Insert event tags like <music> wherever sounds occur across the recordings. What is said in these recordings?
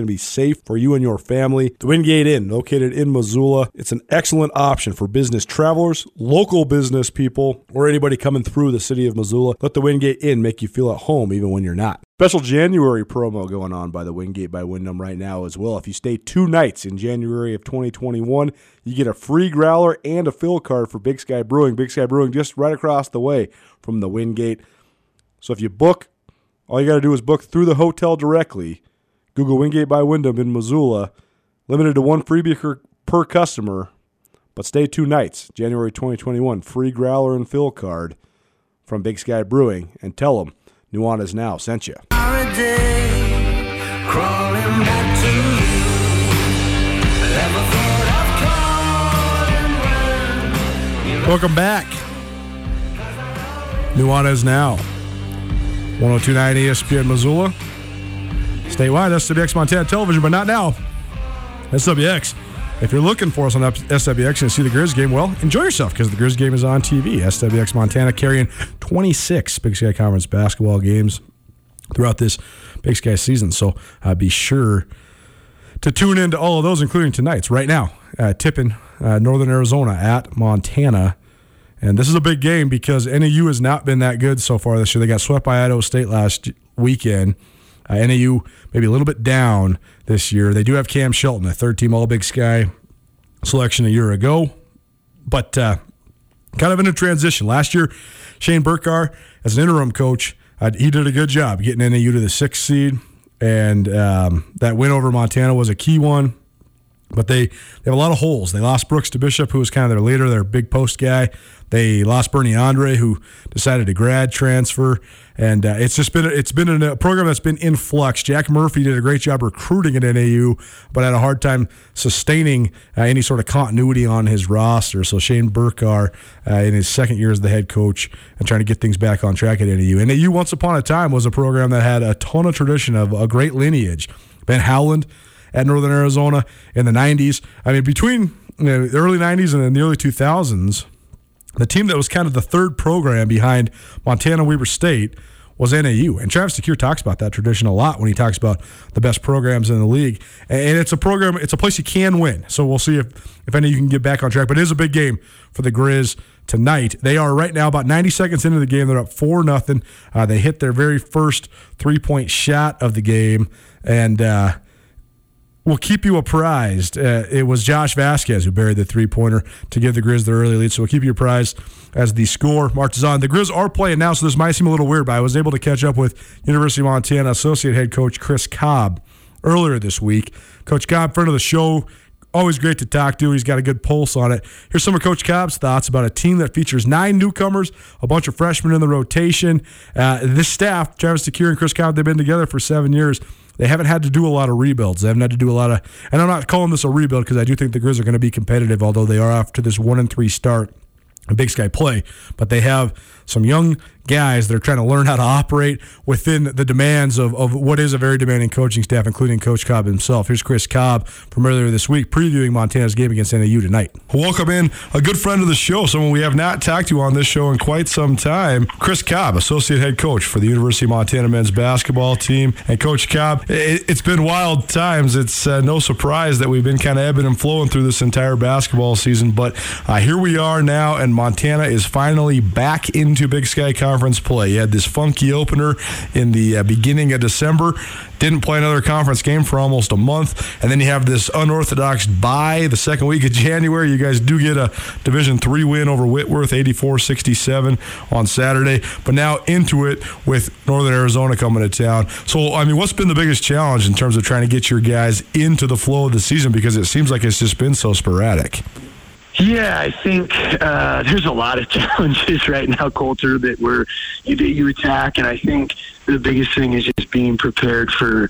going to be safe for you and your family. The Wingate Inn, located in Missoula, it's an excellent option for business travelers, local business people, or anybody coming through the city of Missoula. Let the Wingate Inn make you feel at home even when you're not. Special January promo going on by the Wingate by Wyndham right now as well. If you stay two nights in January of 2021, you get a free growler and a fill card for Big Sky Brewing. Big Sky Brewing just right across the way from the Wingate. So if you book, all you got to do is book through the hotel directly. Google Wingate by Wyndham in Missoula. Limited to one freebie per, per customer, but stay two nights. January 2021, free growler and fill card from Big Sky Brewing, and tell them Nuanez Now sent you. Welcome back. Nuanez Now. 1029 ESPN Missoula. Statewide, SWX Montana Television, but not now. SWX. If you're looking for us on SWX and see the Grizz game, well, enjoy yourself because the Grizz game is on TV. SWX Montana carrying 26 Big Sky Conference basketball games throughout this Big Sky season. So uh, be sure to tune into all of those, including tonight's right now. Uh, tipping uh, Northern Arizona at Montana. And this is a big game because NAU has not been that good so far this year. They got swept by Idaho State last weekend. Uh, NAU maybe a little bit down this year. They do have Cam Shelton, a third team All Big Sky selection a year ago. But uh, kind of in a transition. Last year, Shane Burcar, as an interim coach, uh, he did a good job getting NAU to the sixth seed. And um, that win over Montana was a key one. But they, they have a lot of holes. They lost Brooks DeBisschop, who was kind of their leader, their big post guy. They lost Bernie Andre, who decided to grad transfer, and uh, it's just been it's been a program that's been in flux. Jack Murphy did a great job recruiting at NAU, but had a hard time sustaining uh, any sort of continuity on his roster. So Shane Burcar, uh, in his second year as the head coach, and trying to get things back on track at NAU. NAU, once upon a time, was a program that had a ton of tradition of a great lineage. Ben Howland at Northern Arizona in the 90s. I mean, between you know, the early 90s and the early 2000s, the team that was kind of the third program behind Montana Weber State was NAU. And Travis DeCuire talks about that tradition a lot when he talks about the best programs in the league. And it's a program, it's a place you can win. So we'll see if, if any of you can get back on track. But it is a big game for the Grizz tonight. They are right now about 90 seconds into the game. They're up 4 nothing. Uh, they hit their very first three point shot of the game. And, uh, We'll keep you apprised. Uh, it was Josh Vasquez who buried the three pointer to give the Grizz their early lead. So we'll keep you apprised as the score marches on. The Grizz are playing now, so this might seem a little weird, but I was able to catch up with University of Montana Associate Head Coach Chris Cobb earlier this week. Coach Cobb, friend of the show, always great to talk to. He's got a good pulse on it. Here's some of Coach Cobb's thoughts about a team that features nine newcomers, a bunch of freshmen in the rotation. Uh, this staff, Travis DeCuire and Chris Cobb, they've been together for seven years. They haven't had to do a lot of rebuilds. They haven't had to do a lot of, and I'm not calling this a rebuild because I do think the Grizz are going to be competitive, although they are off to this one and three start. A Big Sky play, but they have some young guys that are trying to learn how to operate within the demands of, of what is a very demanding coaching staff, including Coach Cobb himself. Here's Chris Cobb from earlier this week previewing Montana's game against NAU tonight. Welcome in a good friend of the show, someone we have not talked to on this show in quite some time, Chris Cobb, Associate Head Coach for the University of Montana men's basketball team. And Coach Cobb, it, has been wild times. It's uh, no surprise that we've been kind of ebbing and flowing through this entire basketball season, but uh, here we are now, and Montana is finally back into Big Sky Conference conference play. You had this funky opener in the uh, beginning of December, didn't play another conference game for almost a month, and then you have this unorthodox bye the second week of <laughs> January. You guys do get a Division three win over Whitworth, 84-67 on Saturday, but now into it with Northern Arizona coming to town. So, I mean, what's been the biggest challenge in terms of trying to get your guys into the flow of the season because it seems like it's just been so sporadic? Yeah, I think uh, there's a lot of <laughs> challenges right now, Colter, that we're that you attack, and I think the biggest thing is just being prepared for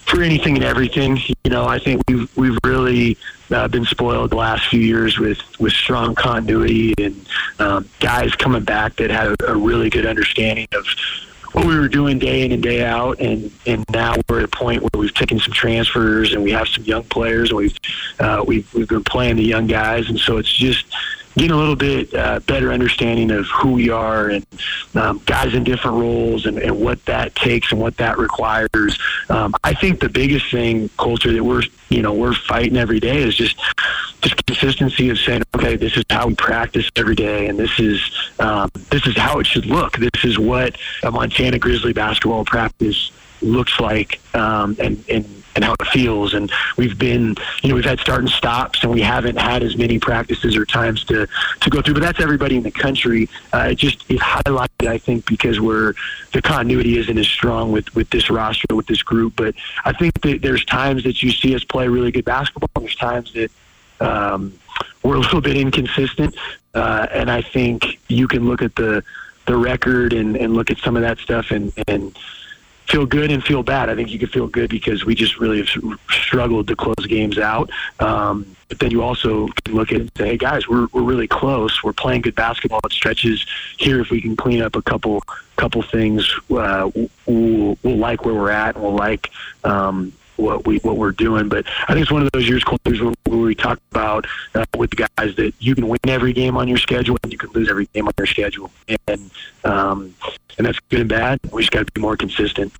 for anything and everything. You know, I think we've we've really uh, been spoiled the last few years with with strong continuity and um, guys coming back that had a, a really good understanding of what we were doing day in and day out, and and now we're at a point where we've taken some transfers and we have some young players, and we've uh, we've we've been playing the young guys, and so it's just getting a little bit uh, better understanding of who we are and um, guys in different roles and, and what that takes and what that requires. Um, I think the biggest thing, culture that we're you know we're fighting every day is just just consistency of saying, okay, this is how we practice every day, and this is um, this is how it should look. This is what a Montana Grizzly basketball practice looks like, um, and and and how it feels. And we've been, you know, we've had start and stops, and we haven't had as many practices or times to to go through. But that's everybody in the country. Uh, it just is highlighted, I think, because we're the continuity isn't as strong with with this roster with this group. But I think that there's times that you see us play really good basketball. There's times that um, we're a little bit inconsistent, uh, and I think you can look at the the record and, and look at some of that stuff and and feel good and feel bad. I think you can feel good because we just really have struggled to close games out. Um, but then you also can look at and say, hey, guys, we're, we're really close. We're playing good basketball. It stretches here. If we can clean up a couple couple things, uh, we'll, we'll like where we're at and we'll like um, what we what we're doing. But I think it's one of those years, where, we talk about uh, with the guys that you can win every game on your schedule and you can lose every game on your schedule, and um, and that's good and bad. We just got to be more consistent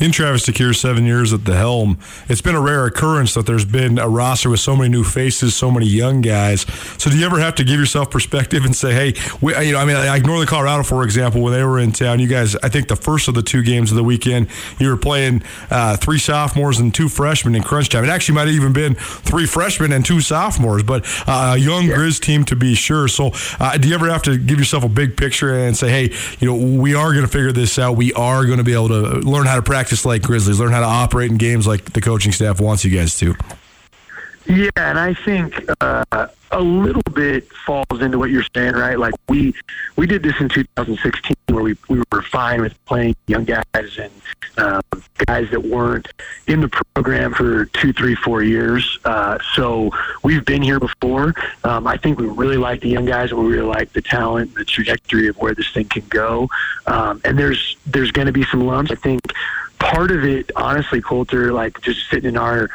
in Travis DeCuire, seven years at the helm, it's been a rare occurrence that there's been a roster with so many new faces, so many young guys. So, do you ever have to give yourself perspective and say, "Hey, we, you know, I mean, like Northern Colorado, for example, when they were in town, you guys, I think the first of the two games of the weekend, you were playing uh, three sophomores and two freshmen in crunch time. It actually might have even been three freshmen and two sophomores, but uh, a young yeah. Grizz team to be sure. So, uh, do you ever have to give yourself a big picture and say, "Hey, you know, we are going to figure this out. We are going to be able to learn how to practice." Practice like Grizzlies, learn how to operate in games like the coaching staff wants you guys to. Yeah, and I think uh, a little bit falls into what you're saying, right? Like we we did this in 2016, where we we were fine with playing young guys and um, guys that weren't in the program for two, three, four years. Uh, so we've been here before. Um, I think we really like the young guys, we really like the talent, and the trajectory of where this thing can go. Um, and there's there's going to be some lumps. I think part of it, honestly, Colter, like just sitting in our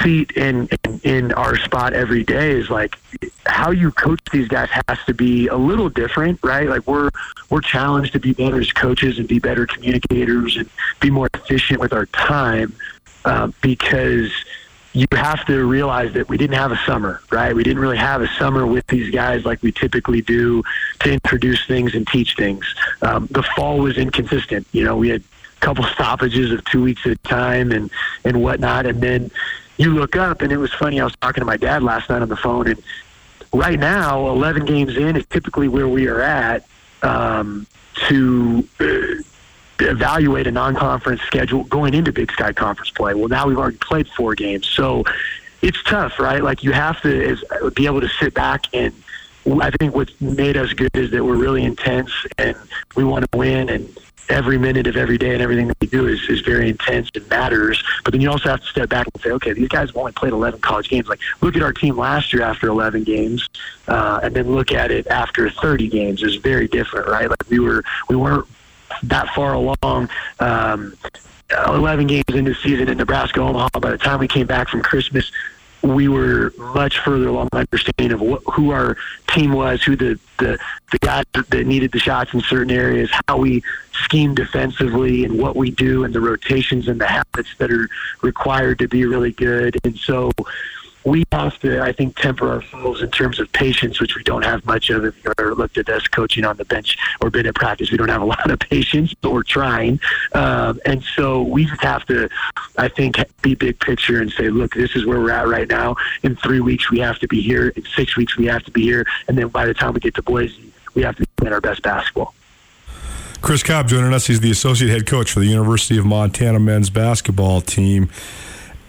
seat in, in in our spot every day is like how you coach these guys has to be a little different, right? Like we're we're challenged to be better as coaches and be better communicators and be more efficient with our time uh, because you have to realize that we didn't have a summer, right? We didn't really have a summer with these guys like we typically do to introduce things and teach things. Um, the fall was inconsistent. You know, we had couple stoppages of two weeks at a time and and whatnot, and then you look up and it was funny. I was talking to my dad last night on the phone, and right now, 11 games in is typically where we are at um, to. Uh, evaluate a non-conference schedule going into Big Sky Conference play. Well, now we've already played four games, so it's tough, right? Like you have to is, be able to sit back and. I think what's made us good is that we're really intense and we want to win and every minute of every day and everything that we do is, is very intense and matters. But then you also have to step back and say, okay, these guys have only played 11 college games. Like, look at our team last year after 11 games, uh, and then look at it after 30 games. It's very different, right? Like we were, we weren't that far along. Um, 11 games into the season in Nebraska, Omaha. By the time we came back from Christmas, we were much further along understanding of what, who our team was, who the, the, the guys that needed the shots in certain areas, how we scheme defensively, and what we do, and the rotations and the habits that are required to be really good. And so we have to, I think, temper ourselves in terms of patience, which we don't have much of. If you ever looked at us coaching on the bench or been at practice, we don't have a lot of <laughs> patience, but we're trying. Um, and so we just have to, I think, be big picture and say, look, this is where we're at right now. In three weeks, we have to be here. In six weeks, we have to be here. And then by the time we get to Boise, we have to be our best basketball. Chris Cobb joining us. He's the associate head coach for the University of Montana men's basketball team.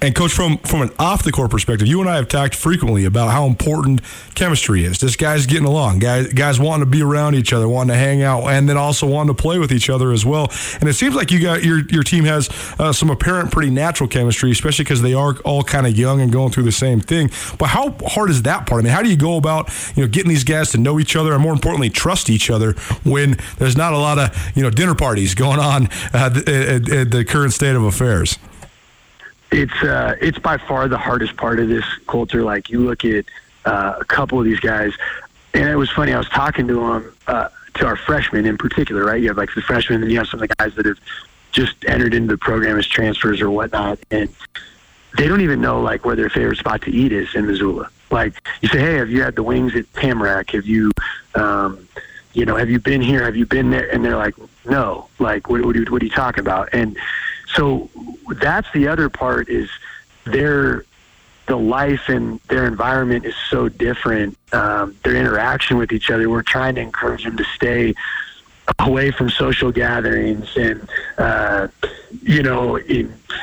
And coach, from from an off the court perspective, you and I have talked frequently about how important chemistry is. This guys getting along, guys guys wanting to be around each other, wanting to hang out, and then also wanting to play with each other as well. And it seems like you got your your team has uh, some apparent pretty natural chemistry, especially because they are all kind of young and going through the same thing. But how hard is that part? I mean, how do you go about you know getting these guys to know each other and more importantly trust each other when there's not a lot of you know dinner parties going on uh, at, at the current state of affairs? It's uh, it's by far the hardest part of this culture. Like you look at uh, a couple of these guys, and it was funny. I was talking to them, uh, to our freshmen in particular, right? You have like the freshmen, and you have some of the guys that have just entered into the program as transfers or whatnot, and they don't even know like where their favorite spot to eat is in Missoula. Like you say, hey, have you had the wings at Tamarack? Have you, um, you know, have you been here? Have you been there? And they're like, no. Like, what, what, you, what are you talking about? And so that's the other part is their the life and their environment is so different. Um, their interaction with each other, we're trying to encourage them to stay away from social gatherings and uh, you know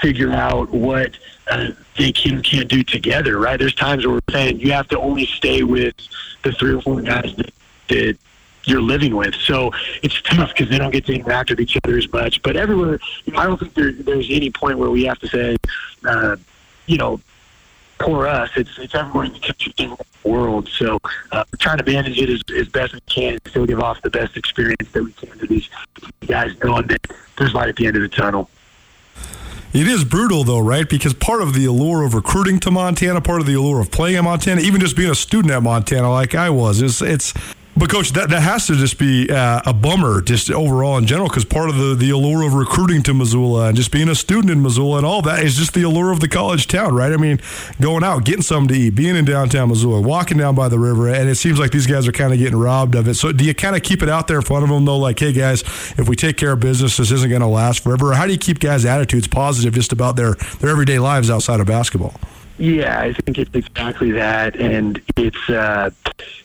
figure out what uh, they can can't do together. Right? There's times where we're saying you have to only stay with the three or four guys that, that you're living with. So it's tough because they don't get to interact with each other as much. But everywhere, you know, I don't think there, there's any point where we have to say, uh, you know, poor us. It's it's everywhere in the the world. So uh, we're trying to manage it as, as best we can, and still give off the best experience that we can to these guys, knowing that there's light at the end of the tunnel. It is brutal, though, right? Because part of the allure of recruiting to Montana, part of the allure of playing in Montana, even just being a student at Montana, like I was, is it's but coach, that, that has to just be uh, a bummer, just overall in general, because part of the, the allure of recruiting to Missoula and just being a student in Missoula and all that is just the allure of the college town, right? I mean, going out, getting something to eat, being in downtown Missoula, walking down by the river, and it seems like these guys are kind of getting robbed of it. So, do you kind of keep it out there in front of them, though, like, hey guys, if we take care of business, this isn't going to last forever? Or how do you keep guys' attitudes positive just about their their everyday lives outside of basketball? Yeah, I think it's exactly that, and it's uh,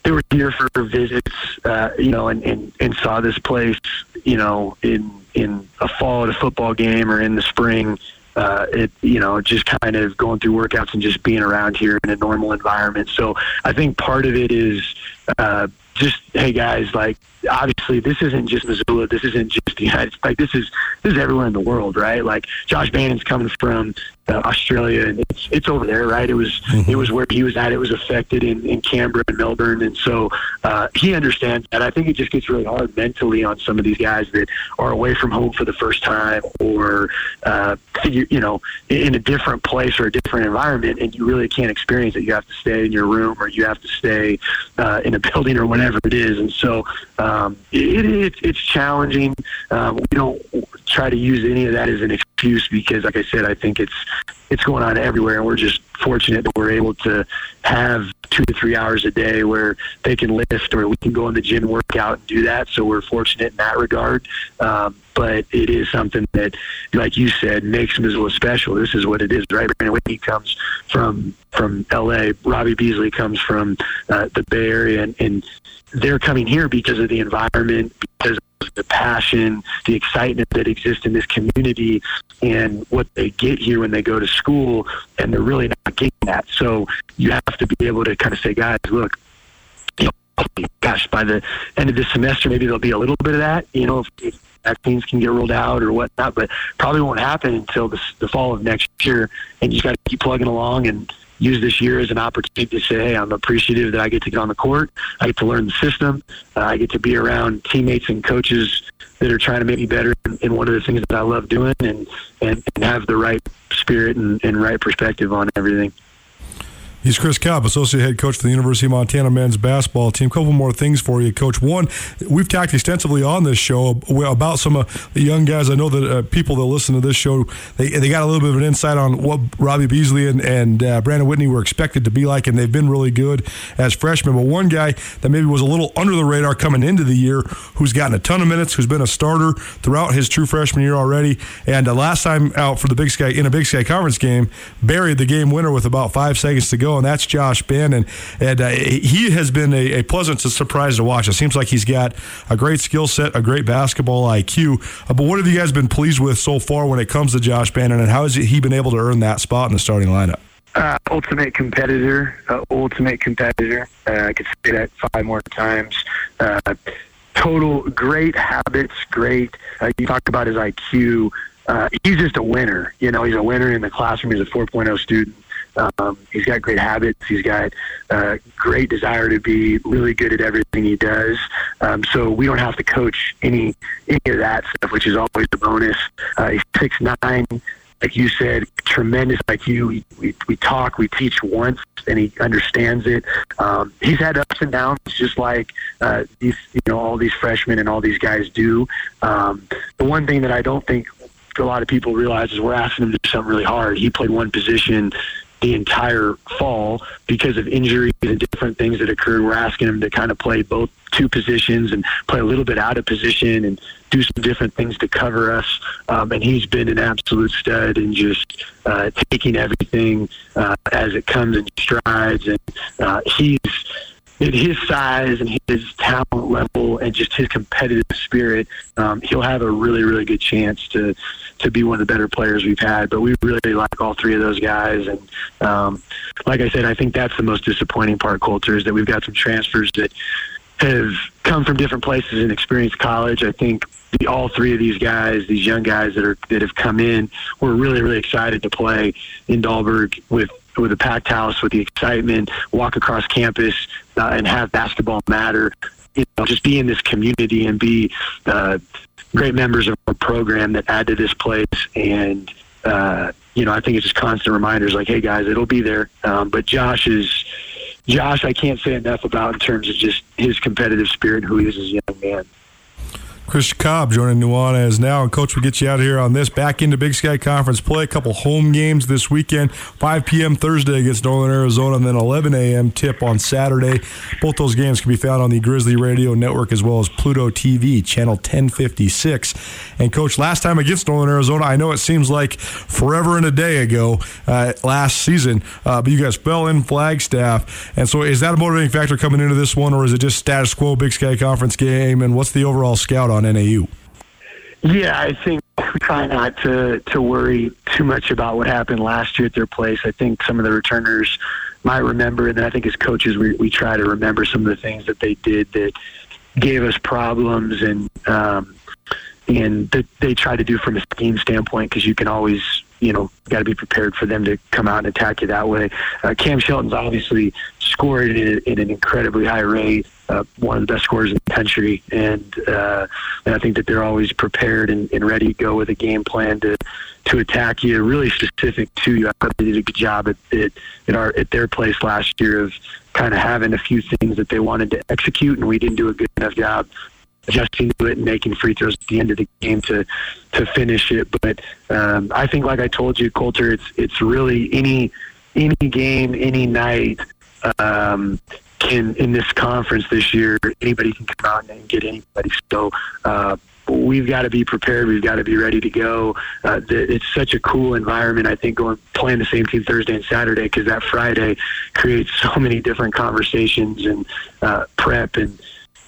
they were here for visits, uh, you know, and, and and saw this place, you know, in in a fall at a football game or in the spring. Uh, it you know just kind of going through workouts and just being around here in a normal environment. So I think part of it is uh, just hey guys, like obviously this isn't just Missoula, this isn't just the United States, like this is this is everywhere in the world, right? Like Josh Bannon's coming from Australia, and it's it's over there, right? It was it was where he was at. It was affected in, in Canberra and Melbourne, and so uh, he understands that. I think it just gets really hard mentally on some of these guys that are away from home for the first time, or uh, figure, you know, in a different place or a different environment, and you really can't experience it. You have to stay in your room, or you have to stay uh, in a <laughs> building, or whatever it is. And so um, it, it, it's challenging. Um, we don't try to use any of that as an excuse because, like I said, I think it's it's going on everywhere, and we're just fortunate that we're able to have two to three hours a day where they can lift or we can go in the gym and work out and do that. So we're fortunate in that regard. Um, but it is something that, like you said, makes Missoula special. This is what it is, right? Brandon Whitney comes from from L.A. Robbie Beasley comes from uh, the Bay Area, and, and they're coming here because of the environment, because of the passion, the excitement that exists in this community, and what they get here when they go to school, and they're really not getting that. So you have to be able to kind of say, guys, look, gosh, by the end of this semester, maybe there'll be a little bit of that, you know, if, if vaccines can get rolled out or whatnot, but probably won't happen until the, the fall of next year. And you just got to keep plugging along and use this year as an opportunity to say, hey, I'm appreciative that I get to get on the court. I get to learn the system. Uh, I get to be around teammates and coaches that are trying to make me better in, one of the things that I love doing and, and, and have the right spirit and, and right perspective on everything. He's Chris Cobb, Associate Head Coach for the University of Montana men's basketball team. A couple more things for you, Coach. One, we've talked extensively on this show about some of the young guys. I know that uh, people that listen to this show, they, they got a little bit of an insight on what Robbie Beasley and, and uh, Brandon Whitney were expected to be like, and they've been really good as freshmen. But one guy that maybe was a little under the radar coming into the year, who's gotten a ton of minutes, who's been a starter throughout his true freshman year already, and uh, last time out for the Big Sky in a Big Sky Conference game, buried the game winner with about five seconds to go and that's Josh Bannon. And uh, he has been a, a, pleasant surprise to watch. It seems like he's got a great skill set, a great basketball IQ. Uh, but what have you guys been pleased with so far when it comes to Josh Bannon, and how has he been able to earn that spot in the starting lineup? Uh, ultimate competitor, uh, ultimate competitor. Uh, I could say that five more times. Uh, total great habits, great. Uh, you talk about his IQ. Uh, he's just a winner. You know, he's a winner in the classroom. He's a 4.0 student. Um, he's got great habits. He's got uh, great desire to be really good at everything he does. Um, so we don't have to coach any any of that stuff, which is always a bonus. Uh, he's six nine. Like you said, tremendous IQ. We, we, we talk, we teach once, and he understands it. Um, he's had ups and downs, just like uh, these, you know, all these freshmen and all these guys do. Um, the one thing that I don't think a lot of people realize is we're asking him to do something really hard. He played one position the entire fall because of injuries and different things that occurred. We're asking him to kind of play both two positions and play a little bit out of position and do some different things to cover us. Um, and he's been an absolute stud and just uh, taking everything uh, as it comes in strides. And uh, he's at his size and his talent level and just his competitive spirit, um, he'll have a really, really good chance to to be one of the better players we've had. But we really like all three of those guys, and um, like I said, I think that's the most disappointing part, Colter, is that we've got some transfers that have come from different places and experienced college. I think the, all three of these guys, these young guys that are that have come in, we're really, really excited to play in Dahlberg with with a packed house, with the excitement, walk across campus uh, and have basketball matter. You know, just be in this community and be uh, great members of our program that add to this place. And uh, you know, I think it's just constant reminders, like, hey guys, it'll be there. Um, but Josh is. Josh, I can't say enough about in terms of just his competitive spirit who he is as a young man. Chris Cobb joining Nuanez now. And, Coach, we get you out here on this. Back into Big Sky Conference play. A couple home games this weekend. 5 p.m. Thursday against Northern Arizona, and then 11 a.m. tip on Saturday. Both those games can be found on the Grizzly Radio Network as well as Pluto TV, channel 1056. And, Coach, last time against Northern Arizona, I know it seems like forever and a day ago uh, last season, uh, but you guys fell in Flagstaff. And so is that a motivating factor coming into this one, or is it just status quo Big Sky Conference game? And what's the overall scout on NAU? Yeah, I think we try not to to worry too much about what happened last year at their place. I think some of the returners might remember, and I think as coaches, we we try to remember some of the things that they did that gave us problems, and um, and that they try to do from a scheme standpoint because you can always you know, got to be prepared for them to come out and attack you that way. Uh, Cam Shelton's obviously scored in, in an incredibly high rate, uh, one of the best scorers in the country, and uh, and I think that they're always prepared and, and ready to go with a game plan to to attack you, really specific to you. I thought they did a good job at at, at our at their place last year of kind of having a few things that they wanted to execute, and we didn't do a good enough job adjusting to it and making free throws at the end of the game to to finish it. But um, I think, like I told you, Colter, it's it's really any any game, any night um, can in this conference this year. Anybody can come out and get anybody. So. Uh, We've got to be prepared. We've got to be ready to go. Uh, the, it's such a cool environment. I think going playing the same team Thursday and Saturday because that Friday creates so many different conversations and uh, prep and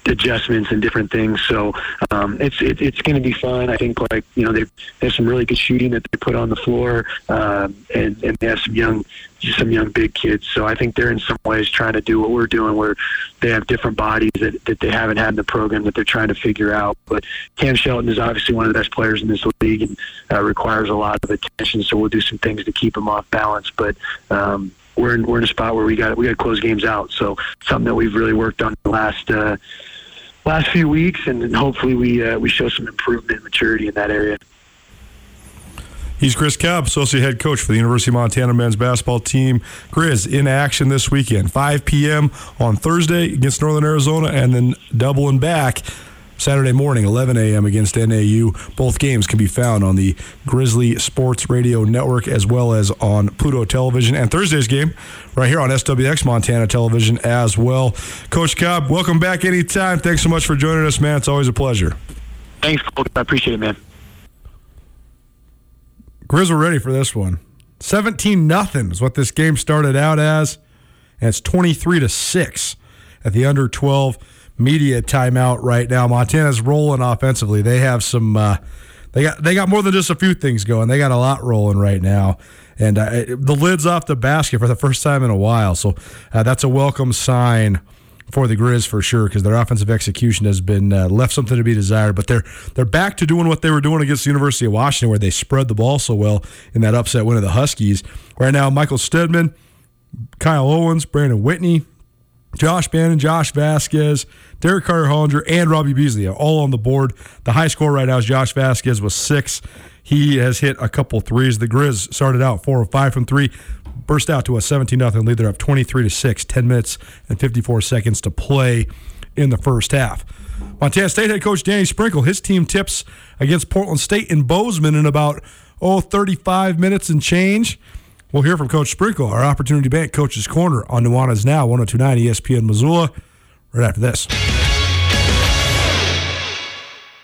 adjustments and different things. So um, it's it, it's going to be fun. I think like you know they have some really good shooting that they put on the floor, um, and and they have some young some young big kids. So I think they're in some ways trying to do what we're doing, where they have different bodies that, that they haven't had in the program that they're trying to figure out. But Cam Shelton is obviously one of the best players in this league and uh, requires a lot of attention. So we'll do some things to keep him off balance. But um, we're in, we're in a spot where we got we got to close games out. So something that we've really worked on the last. Uh, last few weeks, and hopefully we uh, we show some improvement and maturity in that area. He's Chris Cobb, Associate Head Coach for the University of Montana men's basketball team. Grizz in action this weekend, 5 p.m. on Thursday against Northern Arizona, and then doubling back Saturday morning, 11 a.m. against NAU. Both games can be found on the Grizzly Sports Radio Network as well as on Pluto Television. And Thursday's game right here on SWX Montana Television as well. Coach Cobb, welcome back anytime. Thanks so much for joining us, man. It's always a pleasure. Thanks, Colt. I appreciate it, man. Grizz are ready for this one. 17 nothing is what this game started out as, and it's 23 to 6 at the under 12 media timeout right now. Montana's rolling offensively. They have some. Uh, they got they got more than just a few things going. They got a lot rolling right now, and uh, the lid's off the basket for the first time in a while. So uh, that's a welcome sign for the Grizz for sure because their offensive execution has been uh, left something to be desired. But they're they're back to doing what they were doing against the University of Washington, where they spread the ball so well in that upset win of the Huskies. Right now, Michael Steadman, Kyle Owens, Brandon Whitney, Josh Bannon, Josh Vasquez, Derrick Carter Hollinger, and Robbie Beasley are all on the board. The high score right now is Josh Vasquez with six. He has hit a couple threes. The Grizz started out four or five from three, burst out to a 17 0 lead. They're up 23 to 6, 10 minutes and 54 seconds to play in the first half. Montana State head coach Danny Sprinkle, his team tips against Portland State in Bozeman in about, oh, 35 minutes and change. We'll hear from Coach Sprinkle, our Opportunity Bank Coach's Corner on Nuanez Now, 1029 ESPN Missoula, right after this.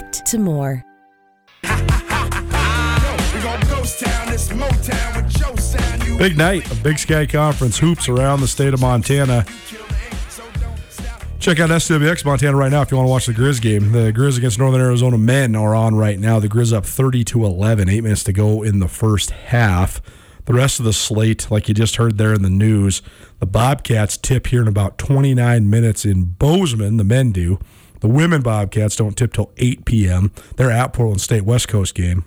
to more. Big night of Big Sky Conference hoops around the state of Montana. Check out SWX Montana right now if you want to watch the Grizz game. The Grizz against Northern Arizona men are on right now. The Grizz up 30 to 11, eight minutes to go in the first half. The rest of the slate, like you just heard there in the news, the Bobcats tip here in about 29 minutes in Bozeman. The men do. The women Bobcats don't tip till 8 p.m. They're at Portland State West Coast game.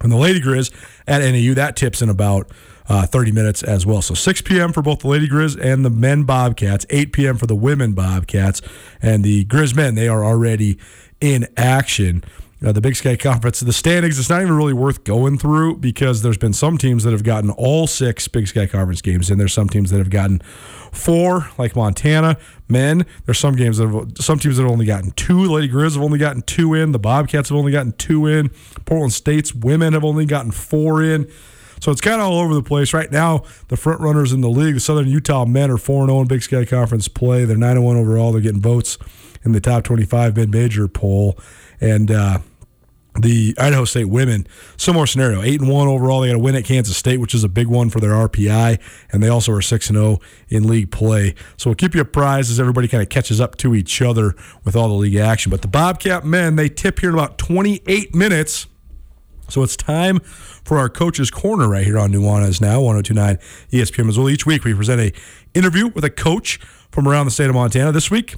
And the Lady Grizz at NAU, that tips in about uh, 30 minutes as well. So 6 p.m. for both the Lady Grizz and the men Bobcats, 8 p.m. for the women Bobcats. And the Grizz men, they are already in action. Uh, the Big Sky Conference, the standings, it's not even really worth going through because there's been some teams that have gotten all six Big Sky Conference games, and there's some teams that have gotten four, like Montana men. There's some games that have, some teams that have only gotten two. Lady Grizz have only gotten two in. The Bobcats have only gotten two in. Portland State's women have only gotten four in. So it's kind of all over the place. Right now, the front runners in the league, the Southern Utah men are 4 0 in Big Sky Conference play. They're 9 1 overall. They're getting votes in the top 25 mid major poll. And uh, the Idaho State women, similar scenario, eight and one overall. They got to win at Kansas State, which is a big one for their RPI, and they also are six and zero in league play. So we'll keep you apprised as everybody kind of catches up to each other with all the league action. But the Bobcat men, they tip here in about 28 minutes. So it's time for our coach's corner right here on Nuanez now 1029 ESPN Missoula. Each week we present a interview with a coach from around the state of Montana. This week,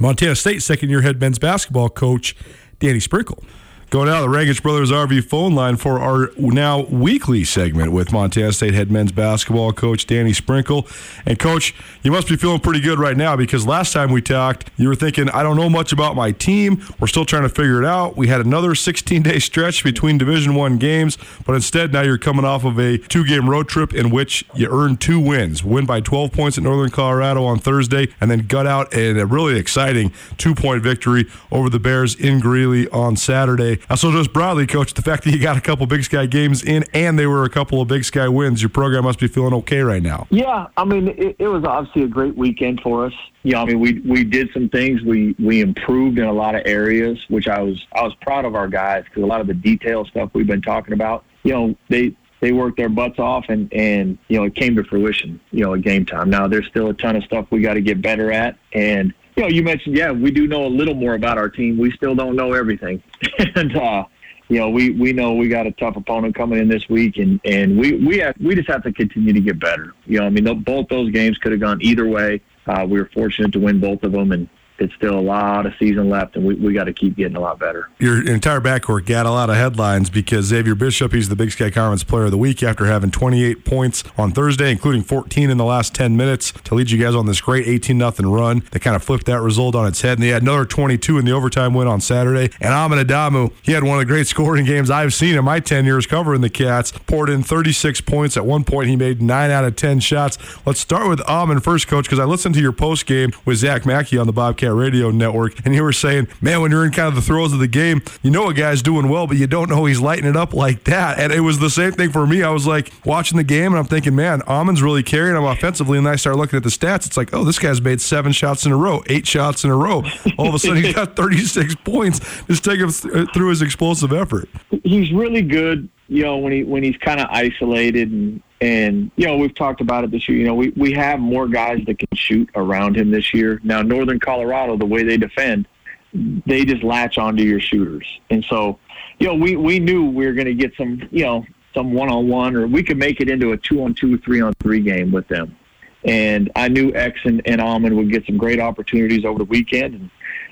Montana State second year head men's basketball coach Danny Sprinkle. Go now the Rangitsch Brothers RV phone line for our now weekly segment with Montana State head men's basketball coach Danny Sprinkle. And coach, you must be feeling pretty good right now because last time we talked, you were thinking, I don't know much about my team. We're still trying to figure it out. We had another 16-day stretch between Division One games, but instead now you're coming off of a two-game road trip in which you earned two wins. Win by 12 points at Northern Colorado on Thursday, and then gut out in a really exciting two-point victory over the Bears in Greeley on Saturday. Uh, so just broadly, coach, the fact that you got a couple Big Sky games in and they were a couple of Big Sky wins, your program must be feeling okay right now. Yeah, I mean, it, it was obviously a great weekend for us. Yeah, I mean, we we did some things. We we improved in a lot of areas, which I was I was proud of our guys because a lot of the detail stuff we've been talking about, you know, they they worked their butts off and and you know it came to fruition. You know, at game time. Now there's still a ton of stuff we got to get better at, and you know, you mentioned, yeah, we do know a little more about our team. We still don't know everything, <laughs> and uh, you know, we we know we got a tough opponent coming in this week, and and we we have, we just have to continue to get better. You know, I mean, both those games could have gone either way. Uh, we were fortunate to win both of them, and it's still a lot of season left, and we, we got to keep getting a lot better. Your entire backcourt got a lot of headlines because Xavier Bishop, he's the Big Sky Conference Player of the Week after having 28 points on Thursday, including 14 in the last 10 minutes to lead you guys on this great 18 0 run. They kind of flipped that result on its head, and they had another 22 in the overtime win on Saturday. And Amin Adamu, he had one of the great scoring games I've seen in my 10 years covering the Cats. Poured in 36 points. At one point, he made 9 out of 10 shots. Let's start with Amin first, Coach, because I listened to your post game with Zach Mackey on the Bobcat Radio Network, and you were saying, man, when you're in kind of the throes of the game, you know a guy's doing well, but you don't know he's lighting it up like that. And it was the same thing for me. I was like watching the game, and I'm thinking, man, Almond's really carrying him offensively. And then I start looking at the stats. It's like, oh, this guy's made seven shots in a row, eight shots in a row. All of a sudden, he's <laughs> got 36 points. Just take him th- through his explosive effort. he's really good, you know, when he when he's kind of isolated and and you know we've talked about it this year. You know, we we have more guys that can shoot around him this year. Now, Northern Colorado, the way they defend, they just latch onto your shooters, and so you know we we knew we were going to get some you know some one on one, or we could make it into a two on two, three on three game with them. And I knew X and, and Almond would get some great opportunities over the weekend. And,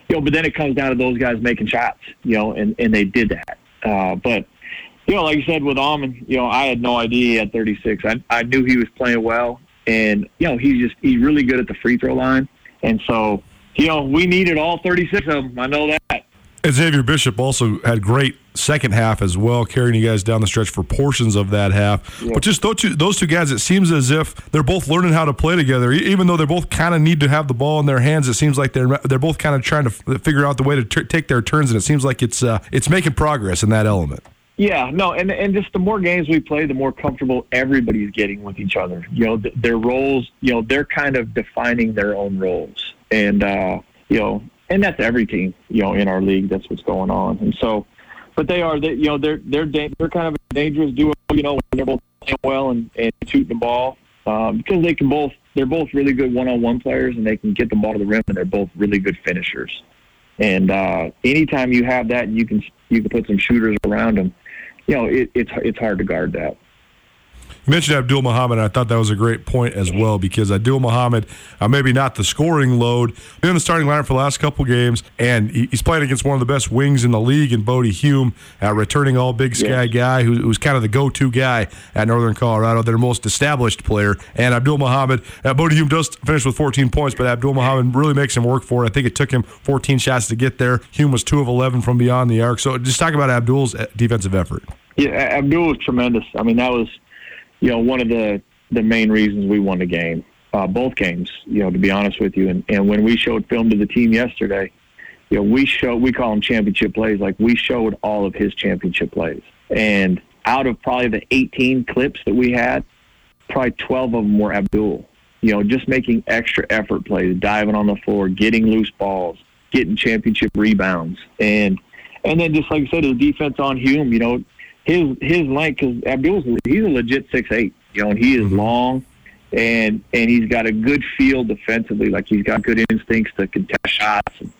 you know, but then it comes down to those guys making shots, you know, and, and they did that. Uh, but, you know, like you said with Almond, you know, I had no idea he had 36. I, I knew he was playing well. And, you know, he's just, he's really good at the free throw line. And so, you know, we needed all 36 of them. I know that. And Xavier Bishop also had great second half as well, carrying you guys down the stretch for portions of that half. But just those two, those two guys, it seems as if they're both learning how to play together. Even though they both kind of need to have the ball in their hands, it seems like they're they're both kind of trying to figure out the way to t- take their turns, and it seems like it's uh, it's making progress in that element. Yeah, no, and and just the more games we play, the more comfortable everybody's getting with each other. You know, th- their roles. You know, they're kind of defining their own roles, and uh, you know, and that's every team. You know, in our league, that's what's going on. And so, but they are, they, you know, they're they're da- they're kind of a dangerous duo. You know, when they're both playing well and, and shooting the ball um, because they can both. They're both really good one-on-one players, and they can get the ball to the rim, and they're both really good finishers. And uh, anytime you have that, and you can you can put some shooters around them. You know, it, it's it's hard to guard that. You mentioned Abdul Mohamed. And I thought that was a great point as well because Abdul Mohamed, uh, maybe not the scoring load, been in the starting lineup for the last couple games, and he, he's playing against one of the best wings in the league in Bodie Hume, uh, returning All Big Sky guy who, who's kind of the go-to guy at Northern Colorado, their most established player. And Abdul Mohamed, uh, Bodie Hume does finish with 14 points, but Abdul Mohamed really makes him work for it. I think it took him 14 shots to get there. Hume was two of 11 from beyond the arc. So just talk about Abdul's uh, defensive effort. Yeah, Abdul was tremendous. I mean, that was, you know, one of the the main reasons we won the game, uh, both games. You know, to be honest with you, and and when we showed film to the team yesterday, you know, we show we call them championship plays. Like we showed all of his championship plays, and out of probably the 18 clips that we had, probably 12 of them were Abdul. You know, just making extra effort plays, diving on the floor, getting loose balls, getting championship rebounds, and and then just like I said, his defense on Hume, you know, his his length because Abdul's he's a legit six eight, you know, and he is long, and and he's got a good feel defensively, like he's got good instincts to contest shots, and,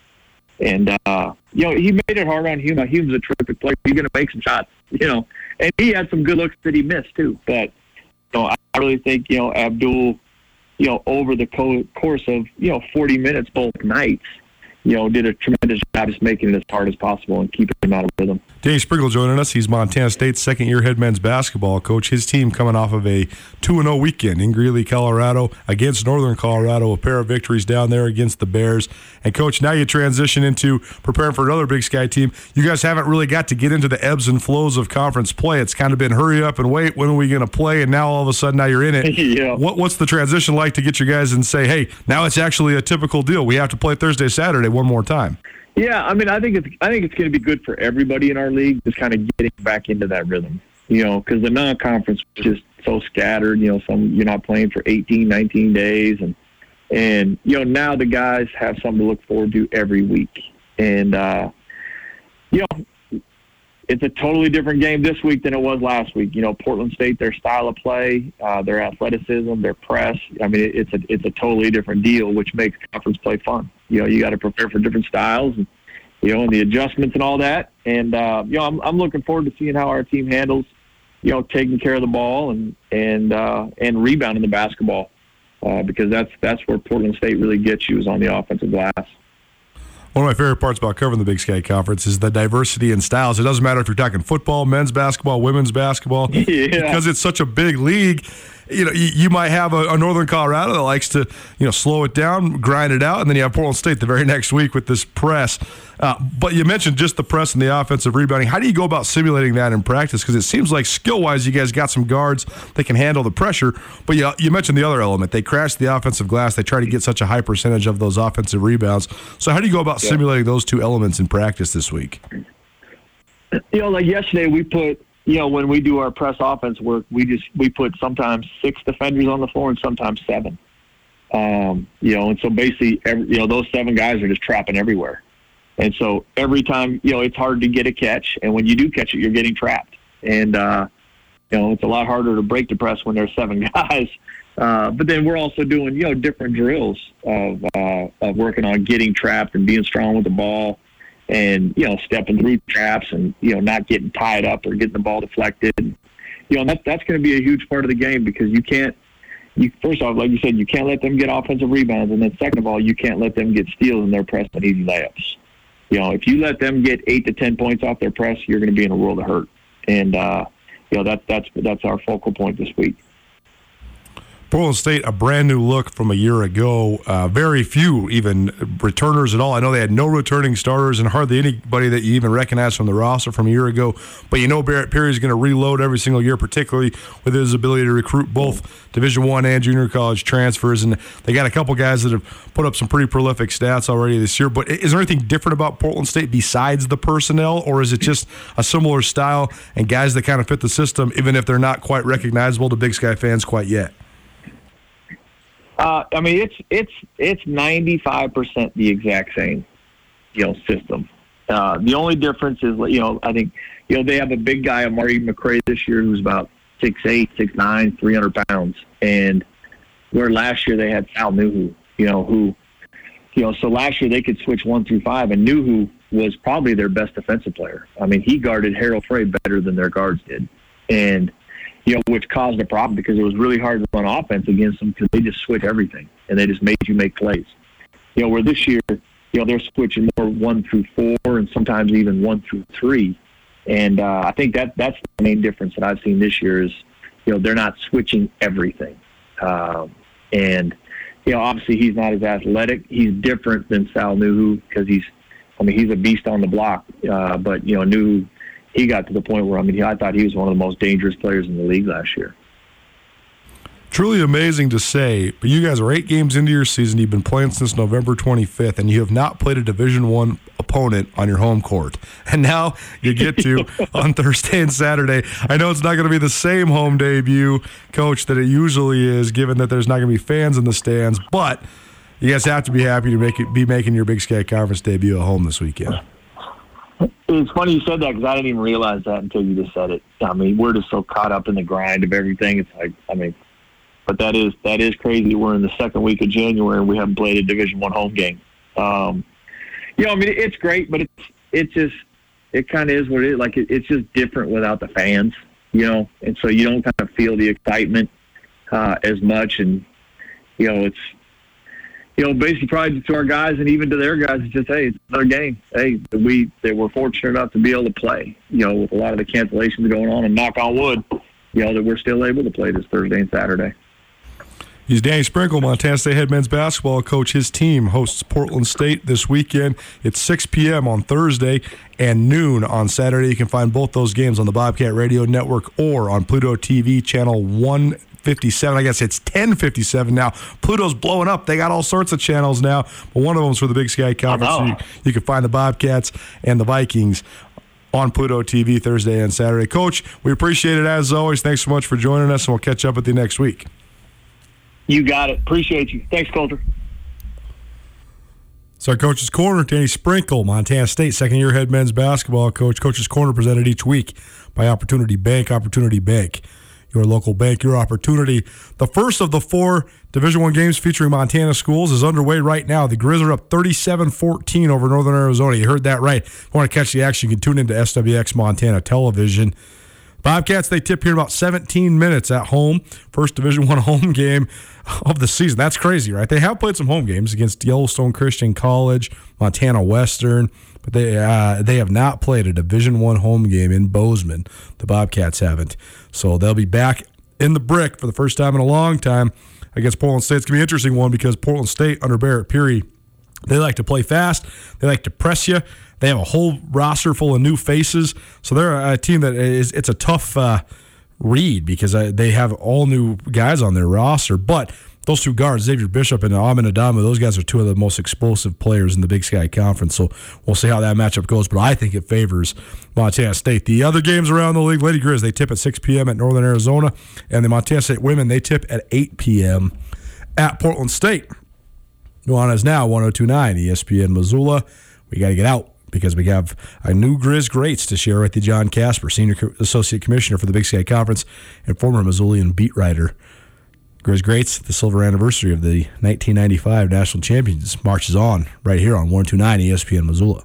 and uh, you know, he made it hard on Hume. Hume's a terrific player. He's going to make some shots, you know, and he had some good looks that he missed too. But you know, I really think you know Abdul, you know, over the co- course of you know 40 minutes both nights, you know, did a tremendous job just making it as hard as possible and keeping him out of rhythm. Danny Sprinkle joining us. He's Montana State's second year head men's basketball coach. His team coming off of a 2 0 weekend in Greeley, Colorado against Northern Colorado. A pair of victories down there against the Bears. And, coach, now you transition into preparing for another Big Sky team. You guys haven't really got to get into the ebbs and flows of conference play. It's kind of been hurry up and wait. When are we going to play? And now all of a sudden, now you're in it. <laughs> Yeah. What, what's the transition like to get you guys and say, hey, now it's actually a typical deal? We have to play Thursday, Saturday one more time. Yeah, I mean, I think it's I think it's going to be good for everybody in our league, just kind of getting back into that rhythm. You know, because the non-conference was just so scattered. You know, some you're not playing for 18, 19 days, and and you know now the guys have something to look forward to every week, and uh, you know it's a totally different game this week than it was last week. You know, Portland State, their style of play, uh, their athleticism, their press. I mean, it's a it's a totally different deal, which makes conference play fun. You know, you got to prepare for different styles, and you know, and the adjustments and all that. And uh, you know, I'm I'm looking forward to seeing how our team handles, you know, taking care of the ball and and uh, and rebounding the basketball, uh, because that's that's where Portland State really gets you is on the offensive glass. One of my favorite parts about covering the Big Sky Conference is the diversity in styles. It doesn't matter if you're talking football, men's basketball, women's basketball, <laughs> Yeah. because it's such a big league. You know, you, you might have a, a Northern Colorado that likes to, you know, slow it down, grind it out, and then you have Portland State the very <laughs> next week with this press. Uh, but you mentioned just the press and the offensive rebounding. How do you go about simulating that in practice? Because it seems like skill wise, you guys got some guards that can handle the pressure. But you, you mentioned the other element. They crash the offensive glass. They try to get such a high percentage of those offensive rebounds. So how do you go about simulating those two elements in practice this week? you know, like yesterday we put, you know, when we do our press offense work, we just we put sometimes six defenders on the floor and sometimes seven. Um, you know, and so basically, every, you know, those seven guys are just trapping everywhere. And so every time, you know, it's hard to get a catch, and when you do catch it, you're getting trapped. And uh, you know, it's a lot harder to break the press when there's seven <laughs> guys. Uh, but then we're also doing, you know, different drills of uh, of working on getting trapped and being strong with the ball and you know stepping through traps and you know not getting tied up or getting the ball deflected. You know that that's going to be a huge part of the game because you can't. You first off, like you said, you can't let them get offensive rebounds, and then second of all, you can't let them get steals and their press and easy layups. You know, if you let them get eight to ten points off their press, you're going to be in a world of hurt. And uh, you know that's that's that's our focal point this week. Portland State, a brand new look from a year ago. Uh, very few even returners at all. I know they had no returning starters and hardly anybody that you even recognize from the roster from a year ago. But you know Barret Peery is going to reload every single year, particularly with his ability to recruit both Division One and junior college transfers. And they got a couple guys that have put up some pretty prolific stats already this year. But is there anything different about Portland State besides the personnel, or is it just a similar style and guys that kind of fit the system, even if they're not quite recognizable to Big Sky fans quite yet? Uh, I mean, it's it's it's ninety five percent the exact same, you know, system. Uh, the only difference is, you know, I think, you know, they have a big guy, Amari McCray, this year who's about six eight, six nine, three hundred pounds, and where last year they had Sal Nuhu, you know, who, you know, so last year they could switch one through five, and Nuhu was probably their best defensive player. I mean, he guarded Harald Frey better than their guards did, and you know, which caused a problem because it was really hard to run offense against them because they just switch everything and they just made you make plays. You know, where this year, you know, they're switching more one through four and sometimes even one through three. And uh, I think that that's the main difference that I've seen this year is, you know, they're not switching everything. Um, and, you know, obviously he's not as athletic. He's different than Sal Nuhu because he's, I mean, he's a beast on the block. Uh, but, you know, Nuhu, he got to the point where I mean, I thought he was one of the most dangerous players in the league last year. Truly amazing to say, but you guys are eight games into your season. You've been playing since November 25th, and you have not played a Division One opponent on your home court. <laughs> And now you get to <laughs> on Thursday and Saturday. I know it's not going to be the same home debut, coach, that it usually is, given that there's not going to be fans in the stands. But you guys have to be happy to make it, be making your Big Sky Conference debut at home this weekend. It's funny you said that because I didn't even realize that until you just said it. I mean, we're just so caught up in the grind of everything. It's like, I mean, but that is that is crazy. We're in the second week of January and we haven't played a Division One home game. Um, you know, I mean, it's great, but it's it's just it kind of is what it is. Like it, it's just different without the fans, you know, and so you don't kind of feel the excitement uh, as much, and you know, it's you know, basically probably to our guys and even to their guys, it's just hey, it's another game. Hey, we they were fortunate enough to be able to play. You know, with a lot of the cancellations going on, and knock on wood, you know, that we're still able to play this Thursday and Saturday. He's Danny Sprinkle, Montana State head men's basketball coach. His team hosts Portland State this weekend. It's 6 p.m. on Thursday and noon on Saturday. You can find both those games on the Bobcat Radio Network or on Pluto TV channel 157. I guess it's 1057 now. Pluto's blowing up. They got all sorts of channels now, but one of them's for the Big Sky Conference. know. You, you can find the Bobcats and the Vikings on Pluto TV Thursday and Saturday. Coach, we appreciate it as always. Thanks so much for joining us, and we'll catch up with you next week. You got it. Appreciate you. Thanks, Colter. So our coach's corner, Danny Sprinkle, Montana State second year head men's basketball coach. Coach's corner presented each week by Opportunity Bank. Opportunity Bank, your local bank, your opportunity. The first of the four Division One games featuring Montana schools is underway right now. The Grizz are up 37-14 over Northern Arizona. You heard that right. If you want to catch the action, you can tune into SWX Montana Television. Bobcats, they tip here in about 17 minutes at home. First Division One <laughs> home game of the season. That's crazy, right? They have played some home games against Yellowstone Christian College, Montana Western, but they uh, they have not played a Division One home game in Bozeman. The Bobcats haven't, so they'll be back in the brick for the first time in a long time against Portland State. It's gonna be an interesting one because Portland State under Barret Peery they like to play fast. They like to press you. They have a whole roster full of new faces. So they're a team that is it's a tough uh, read because uh, they have all new guys on their roster. But those two guards, Xavier Bishop and Amin Adamu, those guys are two of the most explosive players in the Big Sky Conference. So we'll see how that matchup goes. But I think it favors Montana State. The other games around the league, Lady Grizz, they tip at 6 p.m. at Northern Arizona. And the Montana State women, they tip at 8 p.m. at Portland State. Nuanez now 1029 ESPN Missoula. We got to get out because we have a new Grizz greats to share with you. Jon Kasper, Senior Associate Commissioner for the Big Sky Conference and former Missoulian beat writer. Greats, the silver anniversary of the 1995 national champions marches on right here on 129 ESPN Missoula.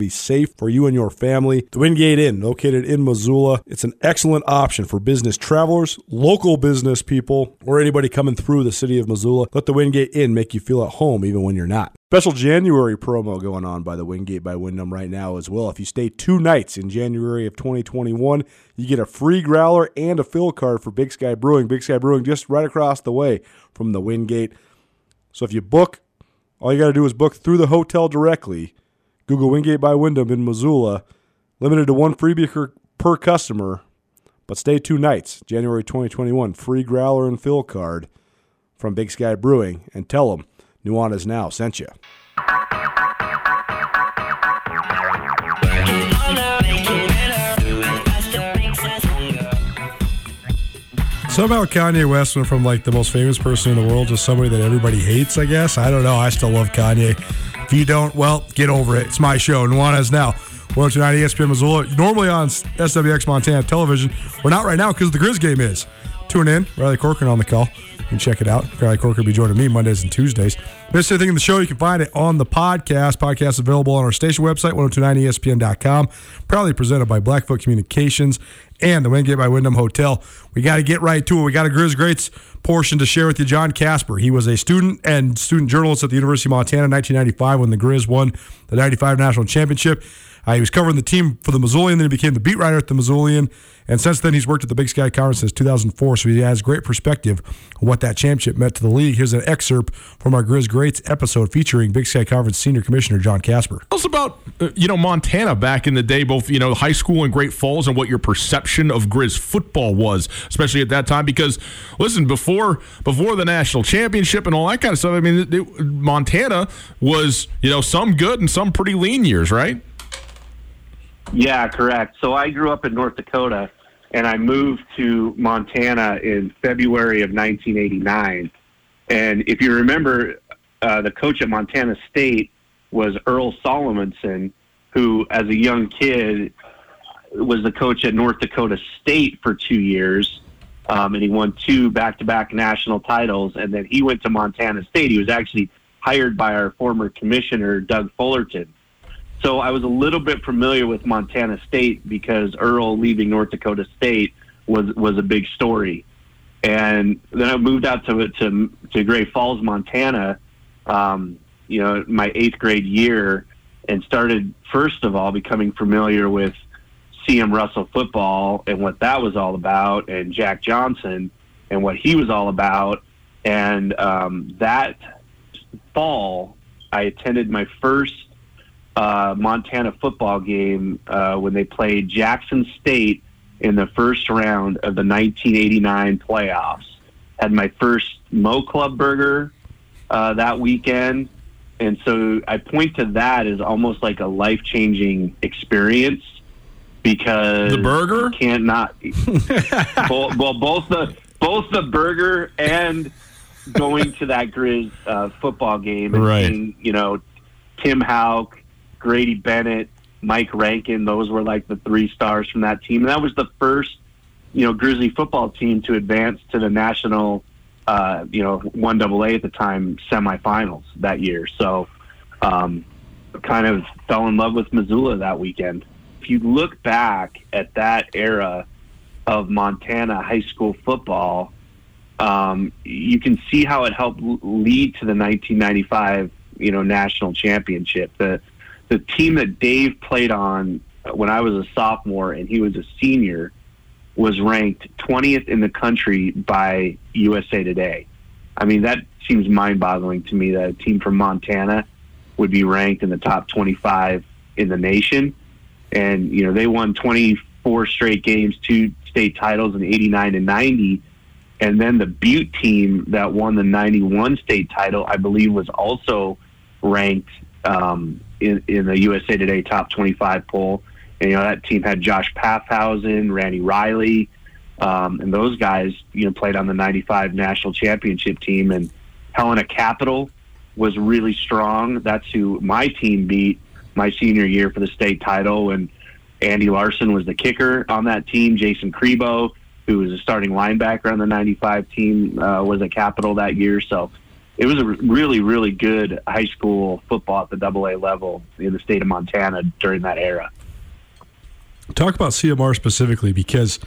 be safe for you and your family. The Wingate Inn, located in Missoula, it's an excellent option for business travelers, local business people, or anybody coming through the city of Missoula. Let the Wingate Inn make you feel at home even when you're not. Special January promo going on by the Wingate by Wyndham right now as well. If you stay two nights in January of 2021, you get a free growler and a fill card for Big Sky Brewing. Big Sky Brewing just right across the way from the Wingate. So if you book, all you got to do is book through the hotel directly. Google Wingate by Wyndham in Missoula. Limited to one freebie per, per customer, but stay two nights. January 2021. Free growler and fill card from Big Sky Brewing. And tell them Nuanez Now sent you. Somehow Kanye West went from like the most famous person in the world to somebody that everybody hates, I guess. I don't know. I still love Kanye. If you don't, well, get over it. It's my show. Nuanez Now. 1029 ESPN Missoula. Normally on SWX Montana television. We're not right now because the Grizz game is. Tune in. Riley Corcoran on the call. You can check it out. Riley Corcoran will be joining me Mondays and Tuesdays. Missed anything in the show, you can find it on the podcast. Podcast available on our station website, 1029ESPN.com. Proudly presented by Blackfoot Communications and the Wingate by Wyndham Hotel. We got to get right to it. We got a Grizz Greats portion to share with you. Jon Kasper. He was a student and student journalist at the University of Montana in 1995 when the Grizz won the 95 National Championship. Uh, he was covering the team for the Missoulian, then he became the beat writer at the Missoulian. And since then, he's worked at the Big Sky Conference since 2004, so he has great perspective on what that championship meant to the league. Here's an excerpt from our Grizz Greats episode featuring Big Sky Conference Senior Commissioner Jon Kasper. Tell us about uh, you know Montana back in the day, both you know high school and Great Falls, and what your perception of Grizz football was, especially at that time. Because listen, before before the national championship and all that kind of stuff, I mean, it, it, Montana was you know some good and some pretty lean years, right? Yeah, correct. So I grew up in North Dakota, and I moved to Montana in February of 1989. And if you remember, uh, the coach at Montana State was Earle Solomonson, who, as a young kid, was the coach at North Dakota State for two years. Um, and he won two back-to-back national titles. And then he went to Montana State. He was actually hired by our former commissioner, Doug Fullerton. So I was a little bit familiar with Montana State because Earl leaving North Dakota State was was a big story. And then I moved out to to to Great Falls, Montana, um, you know, my eighth grade year, and started first of all becoming familiar with CM Russell football and what that was all about, and Jack Johnson and what he was all about. And um, that fall, I attended my first uh, Montana football game uh, when they played Jackson State in the first round of the 1989 playoffs. Had my first Mo Club burger uh, that weekend. And so I point to that as almost like a life changing experience because The burger? can't not <laughs> well, well both the both the burger and going to that Grizz uh, football game and Right. seeing, you know Tim Hauk, Grady Bennett, Mike Rankin. Those were like the three stars from that team. And that was the first, you know, Grizzly football team to advance to the national, uh, you know, one double A at the time semifinals that year. So, um, kind of fell in love with Missoula that weekend. If you look back at that era of Montana high school football, um, you can see how it helped lead to the 1995, you know, national championship. The the team that Dave played on when I was a sophomore and he was a senior was ranked 20th in the country by USA Today. I mean, that seems mind-boggling to me that a team from Montana would be ranked in the top 25 in the nation. And you know, they won 24 straight games, two state titles in 89 and 90 and then the Butte team that won the 91 state title, I believe, was also ranked um, in, in the USA Today top 25 poll. And, you know, that team had Josh Paffhausen, Randy Riley, um, and those guys, you know, played on the 95 national championship team. And Helena Capital was really strong. That's who my team beat my senior year for the state title. And Andy Larson was the kicker on that team. Jason Crebo, who was a starting linebacker on the 95 team, uh, was at Capital that year. So it was a really, really good high school football at the double A level in the state of Montana during that era. Talk about CMR specifically because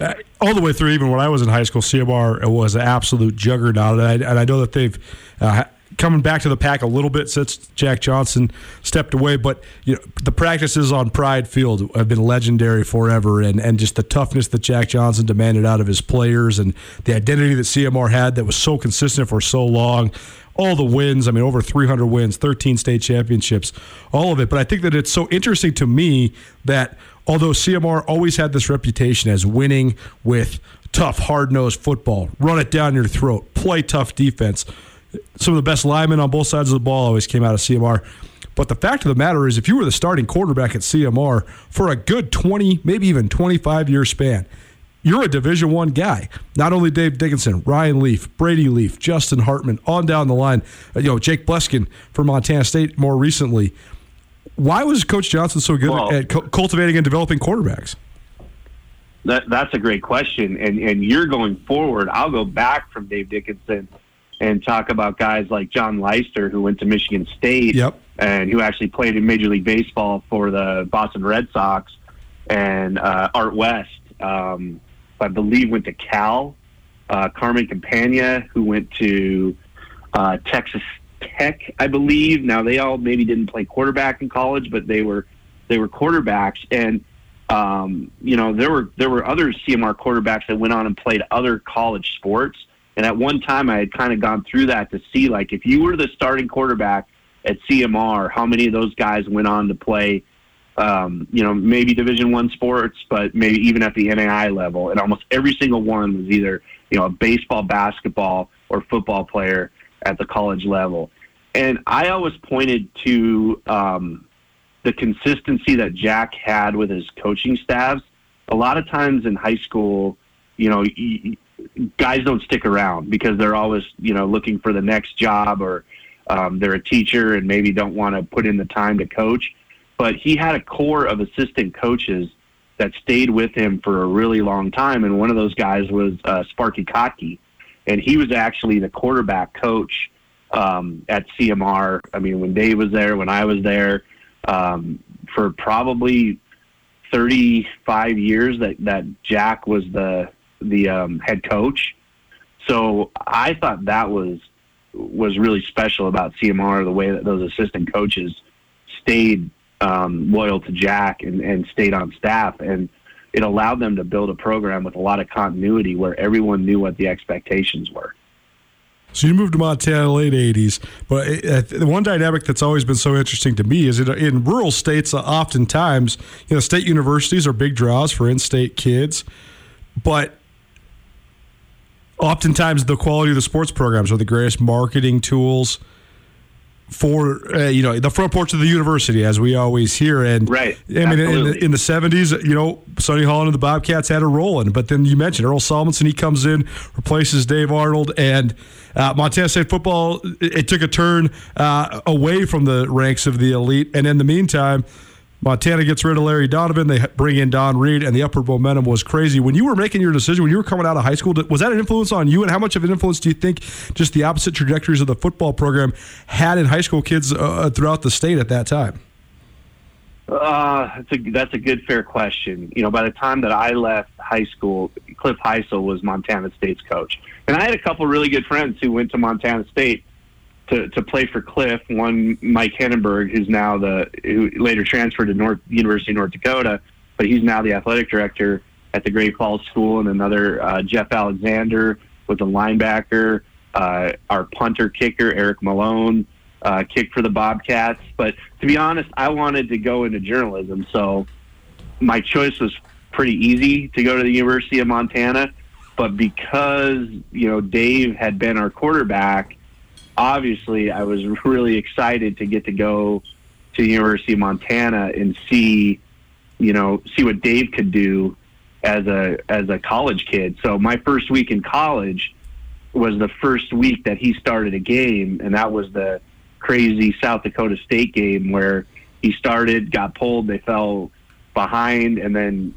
uh, all the way through, even when I was in high school, CMR was an absolute juggernaut. And I, and I know that they've uh, coming back to the pack a little bit since Jack Johnson stepped away. But you know, the practices on Pride Field have been legendary forever, and, and just the toughness that Jack Johnson demanded out of his players, and the identity that CMR had that was so consistent for so long. All the wins, I mean, over 300 wins, 13 state championships, all of it. But I think that it's so interesting to me that although CMR always had this reputation as winning with tough, hard nosed football, run it down your throat, play tough defense, some of the best linemen on both sides of the ball always came out of CMR. But the fact of the matter is, if you were the starting quarterback at CMR for a good 20, maybe even 25 year span, you're a Division One guy. Not only Dave Dickinson, Ryan Leaf, Brady Leaf, Justin Hartman, on down the line. Uh, You know, Jake Bleskin for Montana State more recently. Why was Coach Johnson so good Well- at cu- cultivating and developing quarterbacks? that, that's a great question. And, and you're going forward. I'll go back from Dave Dickinson and talk about guys like John Leister, who went to Michigan State Yep. and who actually played in Major League Baseball for the Boston Red Sox, and uh, Art West, um, I believe, went to Cal. Uh, Carmen Campagna, who went to uh, Texas Tech, I believe. Now they all maybe didn't play quarterback in college, but they were they were quarterbacks, and um, you know there were there were other CMR quarterbacks that went on and played other college sports. And at one time, I had kind of gone through that to see like if you were the starting quarterback at CMR, how many of those guys went on to play, um, you know, maybe Division One sports, but maybe even at the NAI level. And almost every single one was either you know a baseball, basketball, or football player at the college level. And I always pointed to um, the consistency that Jack had with his coaching staffs. A lot of times in high school, you know, guys don't stick around because they're always, you know, looking for the next job or um, they're a teacher and maybe don't want to put in the time to coach. But he had a core of assistant coaches that stayed with him for a really long time. And one of those guys was uh, Sparky Kotke. And he was actually the quarterback coach um, at CMR. I mean, when Dave was there, when I was there, um, for probably 35 years that, that Jack was the, the um, head coach. So I thought that was was really special about CMR, the way that those assistant coaches stayed um, loyal to Jack and, and stayed on staff. And it allowed them to build a program with a lot of continuity where everyone knew what the expectations were. So you moved to Montana late '80s, but uh, the one dynamic that's always been so interesting to me is that in rural states, uh, oftentimes, you know, state universities are big draws for in-state kids, but oftentimes the quality of the sports programs are the greatest marketing tools for uh, you know the front porch of the university, as we always hear. And Right. I mean, in the, in the '70s, you know, Sonny Holland and the Bobcats had a roll in. But then you mentioned Earl Solomon, he comes in, replaces Dave Arnold, and uh, Montana State football. It, it took a turn uh, away from the ranks of the elite, and in the meantime. Montana gets rid of Larry Donovan. They bring in Don Read, and the upward momentum was crazy. When you were making your decision, when you were coming out of high school, was that an influence on you? And how much of an influence do you think just the opposite trajectories of the football program had in high school kids uh, throughout the state at that time? Uh, that's a that's a good fair question. You know, by the time that I left high school, Cliff Hysell was Montana State's coach, and I had a couple really good friends who went to Montana State to to play for Cliff. One, Mike Hennenberg, who's now the who later transferred to North University of North Dakota, but he's now the athletic director at the Great Falls School, and another uh, Jeff Alexander was a linebacker. Uh, our punter kicker Eric Malone uh, kicked for the Bobcats. But to be honest, I wanted to go into journalism, so my choice was pretty easy to go to the University of Montana. But because you know Dave had been our quarterback, obviously I was <laughs> really excited to get to go to the University of Montana and see, you know, see what Dave could do as a as a college kid. So my first week in college was the first week that he started a game, and that was the crazy South Dakota State game where he started, got pulled, they fell behind, and then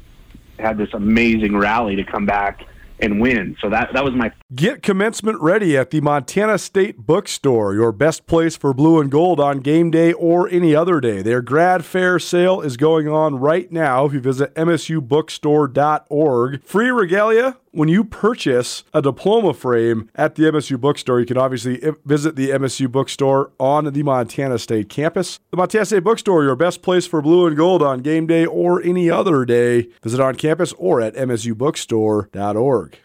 had this amazing rally to come back and win. So that that was my Get commencement ready at the Montana State Bookstore, your best place for blue and gold on game day or any other day. Their grad fair sale is going on right now if you visit msubookstore.org. Free regalia when you purchase a diploma frame at the MSU Bookstore. You can obviously eh, visit the MSU Bookstore on the Montana State campus. The Montana State Bookstore, your best place for blue and gold on game day or any other day. Visit on campus or at msubookstore.org.